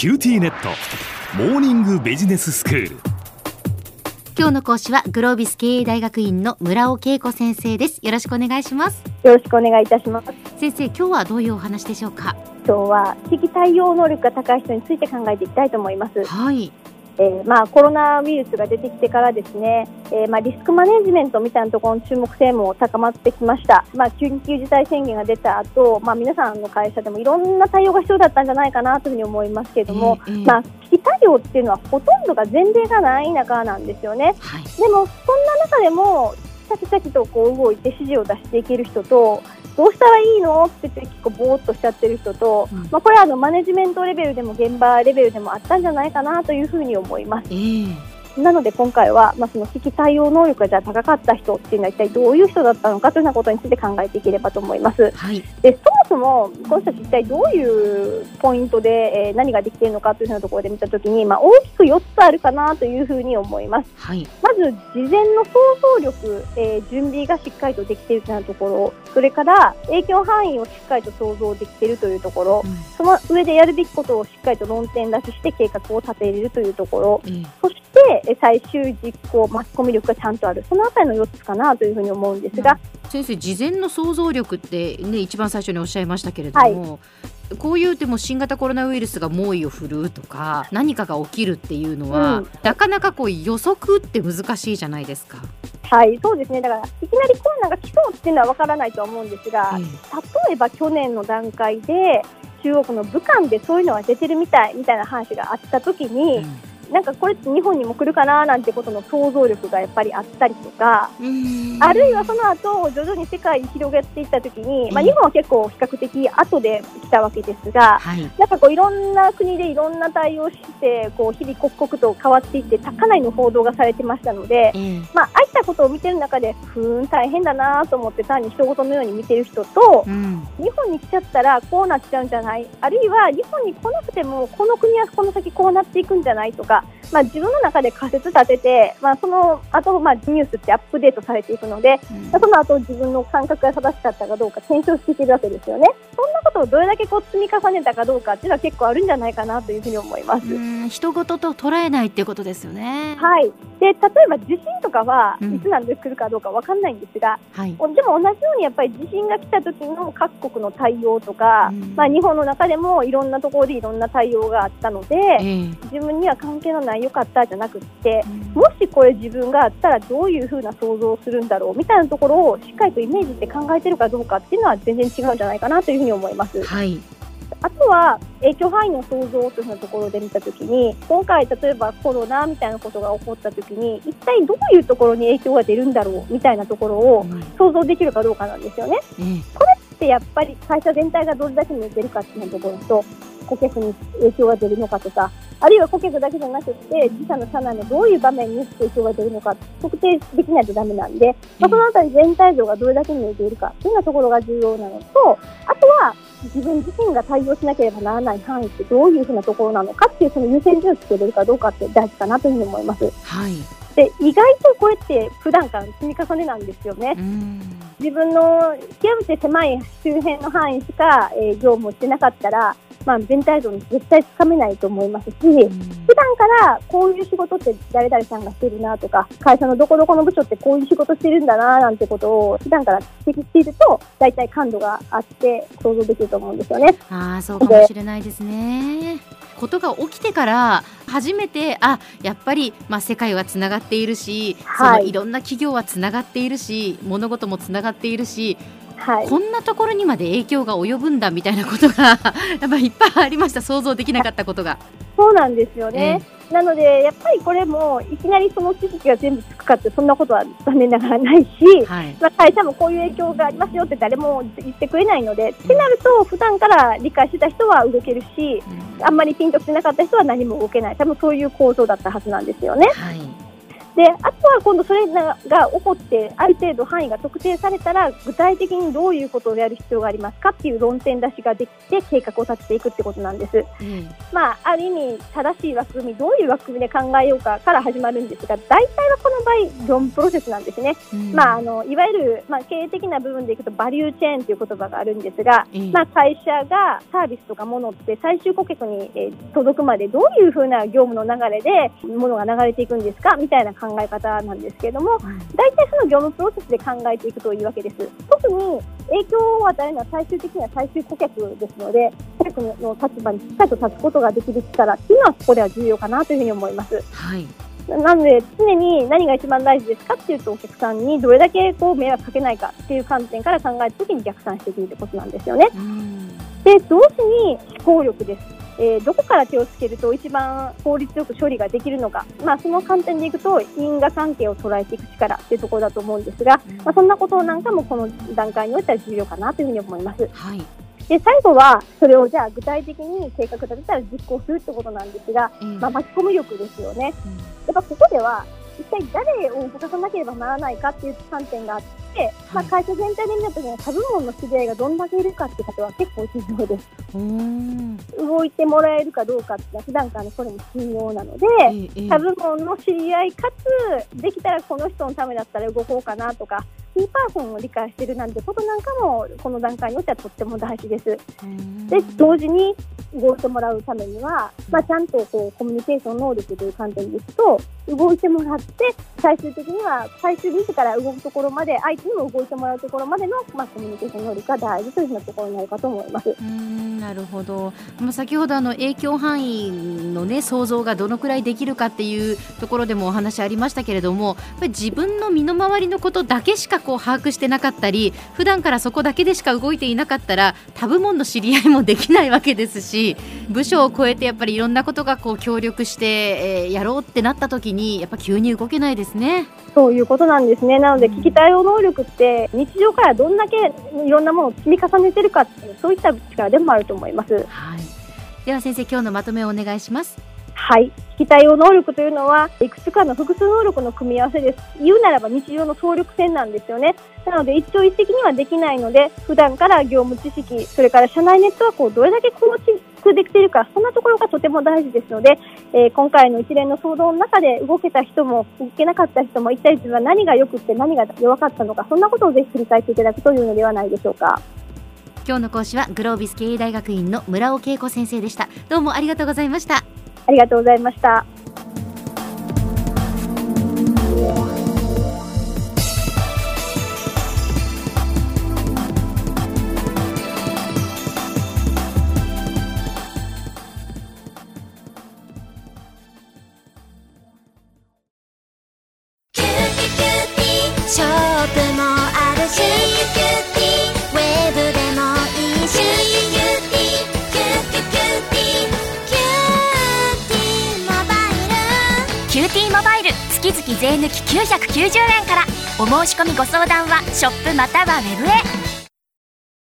QTnet。モーニングビジネススクール。今日の講師はグロービス経営大学院の村尾恵子先生です。よろしくお願いします。よろしくお願いいたします。先生今日はどういうお話でしょうか？今日は危機対応能力が高い人について考えていきたいと思います。はいえー、まあ、コロナウイルスが出てきてからですね、えー、まあ、リスクマネジメントみたいなところの注目性も高まってきました、まあ、緊急事態宣言が出た後、まあ皆さんの会社でもいろんな対応が必要だったんじゃないかなというふうに思いますけれども、えー、まあ、危機対応っていうのはほとんどが前例がない中なんですよね。はい、でもそんな中でもシャキシャキとこう動いて指示を出していける人とどうしたらいいの？って言って結構ぼーっとしちゃってる人と、うん、まあ、これはあのマネジメントレベルでも現場レベルでもあったんじゃないかなというふうに思います。えーなので今回は、まあ、その危機対応能力がじゃ高かった人っていうのは一体どういう人だったのかというようなことについて考えていければと思います。はい、でそもそもこの人たち一体どういうポイントで、えー、何ができているのかというふうなところで見たときに、まあ、大きく4つあるかなというふうに思います。はい、まず事前の想像力、えー、準備がしっかりとできているというところ。それから影響範囲をしっかりと想像できているというところ、うん、その上でやるべきことをしっかりと論点出しして計画を立てれるというところ、うん、そして最終実行巻き込み力がちゃんとある。そのあたりの4つかなというふうに思うんですが、うん、先生事前の想像力ってね一番最初におっしゃいましたけれども、はい、こういうでも新型コロナウイルスが猛威を振るうとか何かが起きるっていうのは、うん、なかなかこう予測って難しいじゃないですか。はい、そうですね。だから、いきなりコロナが来そうっていうのはわからないとは思うんですが、え例えば去年の段階で、中国の武漢でそういうのが出てるみたいみたいな話があったときに、うんなんかこれって日本にも来るかななんてことの想像力がやっぱりあったりとか、あるいはその後徐々に世界に広がっていったときに、まあ、日本は結構比較的後で来たわけですが、はい、なんかこういろんな国でいろんな対応してこう日々刻々と変わっていってかなりの報道がされてましたので、まああいったことを見てる中でふーん大変だなと思って単に人事のように見てる人と、うん、日本に来ちゃったらこうなっちゃうんじゃない？あるいは日本に来なくてもこの国はこの先こうなっていくんじゃない？とかまあ、自分の中で仮説立てて、まあ、その後、まあニュースってアップデートされていくので、うん、その後自分の感覚が正しかったかどうか検証していけるわけですよね。そんなことをどれだけこう積み重ねたかどうかっていうのは結構あるんじゃないかなというふうに思います。人事と捉えないっていうことですよね。はい。で、例えば地震とかはいつなんで来るかどうかわかんないんですが、うんはい、でも同じようにやっぱり地震が来た時の各国の対応とか、うん、まあ日本の中でもいろんなところでいろんな対応があったので、えー、自分には関係のない良かったじゃなくて、うん、もしこれ自分があったらどういうふうな想像をするんだろうみたいなところをしっかりとイメージして考えてるかどうかっていうのは全然違うんじゃないかなというふうに思います。はいあとは影響範囲の想像というところで見たときに今回、例えばコロナみたいなことが起こったときに一体どういうところに影響が出るんだろうみたいなところを想像できるかどうかなんですよね。うん、これってやっぱり会社全体がどれだけに出るかっていうところと顧客に影響が出るのかとかあるいは顧客だけじゃなくて自社の社内のどういう場面に影響が出るのか特定できないとダメなんで、まあ、そのあたり全体像がどれだけに出ているかというようなところが重要なのとあとは自分自身が対応しなければならない範囲ってどういうふうなところなのかっていうその優先順位をつけれるかどうかって大事かなというふうに思います。はい、で意外とこれって普段から積み重ねなんですよね。自分の極めて狭い周辺の範囲しか、えー、業務をしてなかったらまあ、全体像に絶対つかめないと思いますし、うん、普段からこういう仕事って誰々さんがしてるなとか、会社のどこどこの部署ってこういう仕事してるんだななんてことを普段から指摘していると、大体感度があって想像できると思うんですよね。ああ、そうかもしれないですね。ことが起きてから初めてあやっぱり、まあ、世界はつながっているし、はい、そのいろんな企業はつながっているし物事もつながっているしはい、こんなところにまで影響が及ぶんだみたいなことが やっぱりいっぱいありました。想像できなかったことが。そうなんですよね、えー、なので、やっぱりこれもいきなりその知識が全部つくかってそんなことは残念ながらないし、はい、まあ、会社もこういう影響がありますよって誰も言ってくれないので、うん、ってなると普段から理解してた人は動けるし、うん、あんまりピンとしてなかった人は何も動けない。多分そういう構造だったはずなんですよね。はいであとは今度それが起こってある程度範囲が特定されたら具体的にどういうことをやる必要がありますかっていう論点出しができて計画を立てていくってことなんです、うん、まあ、ある意味正しい枠組みどういう枠組みで考えようかから始まるんですが大体はこの場合業務プロセスなんですね、うん、まあ、あのいわゆる、まあ、経営的な部分でいくとバリューチェーンという言葉があるんですが、うん、まあ、会社がサービスとかものって最終顧客に、え届くまでどういうふうな業務の流れでものが流れていくんですかみたいな考え方なんですけれども、大体その業務プロセスで考えていくというわけです。特に影響を与えるのは最終的には最終顧客ですので、顧客の立場にしっかりと立つことができる力っていうのは、ここでは重要かなというふうに思います。はいなので、常に何が一番大事ですかっていうと、お客さんにどれだけこう迷惑かけないかっていう観点から考えたときに逆算していくってことなんですよね。で、同時に思考力です。えー、どこから手をつけると一番効率よく処理ができるのか、まあ、その観点でいくと因果関係を捉えていく力というところだと思うんですが、まあ、そんなことなんかもこの段階においては重要かなというふうに思います。はい。で最後はそれをじゃあ具体的に計画立てたら実行するってことなんですが、まあ、巻き込み力ですよね。やっぱここでは一体誰を動かさなければならないかっていう観点があって、まあ、会社全体で見たときに他部門の知り合いがどんだけいるかっていうことは結構重要です。動いてもらえるかどうかっていうのは普段からのそれも重要なので、他部門の知り合いかつできたらこの人のためだったら動こうかなとかキーパーソンを理解しているなんてことなんかもこの段階においてはとっても大事です。で同時に動いてもらうためには、まあ、ちゃんとこうコミュニケーション能力という観点ですと動いてもらって最終的には最終自ら動くところまで相手にも動いてもらうところまでの、まあ、コミュニケーション能力が大事というふうなところになるかと思います。うんなるほど、まあ、先ほどあの影響範囲の、ね、想像がどのくらいできるかっていうところでもお話ありましたけれども自分の身の回りのことだけしかこう把握してなかったり普段からそこだけでしか動いていなかったら他部門の知り合いもできないわけですし部署を超えてやっぱりいろんなことがこう協力して、えー、やろうってなった時にやっぱ急に動けないですね。そういうことなんですね。なので危機対応能力って日常からどんだけいろんなものを積み重ねてるかっていうそういった力でもあると思います。はい。では先生今日のまとめをお願いします。はい。危機対応能力というのは、いくつかの複数能力の組み合わせです。言うならば日常の総力戦なんですよね。なので一朝一夕にはできないので、普段から業務知識、それから社内ネットワークをどれだけ構築できているか、そんなところがとても大事ですので、えー、今回の一連の騒動の中で動けた人も動けなかった人も一体自分は何が良くて何が弱かったのか、そんなことをぜひ振り返っていただくというのではないでしょうか。今日の講師はグロービス経営大学院の村尾恵子先生でした。どうもありがとうございました。ありがとうございました。月税抜き990円から。お申し込みご相談はショップまたはウェブへ。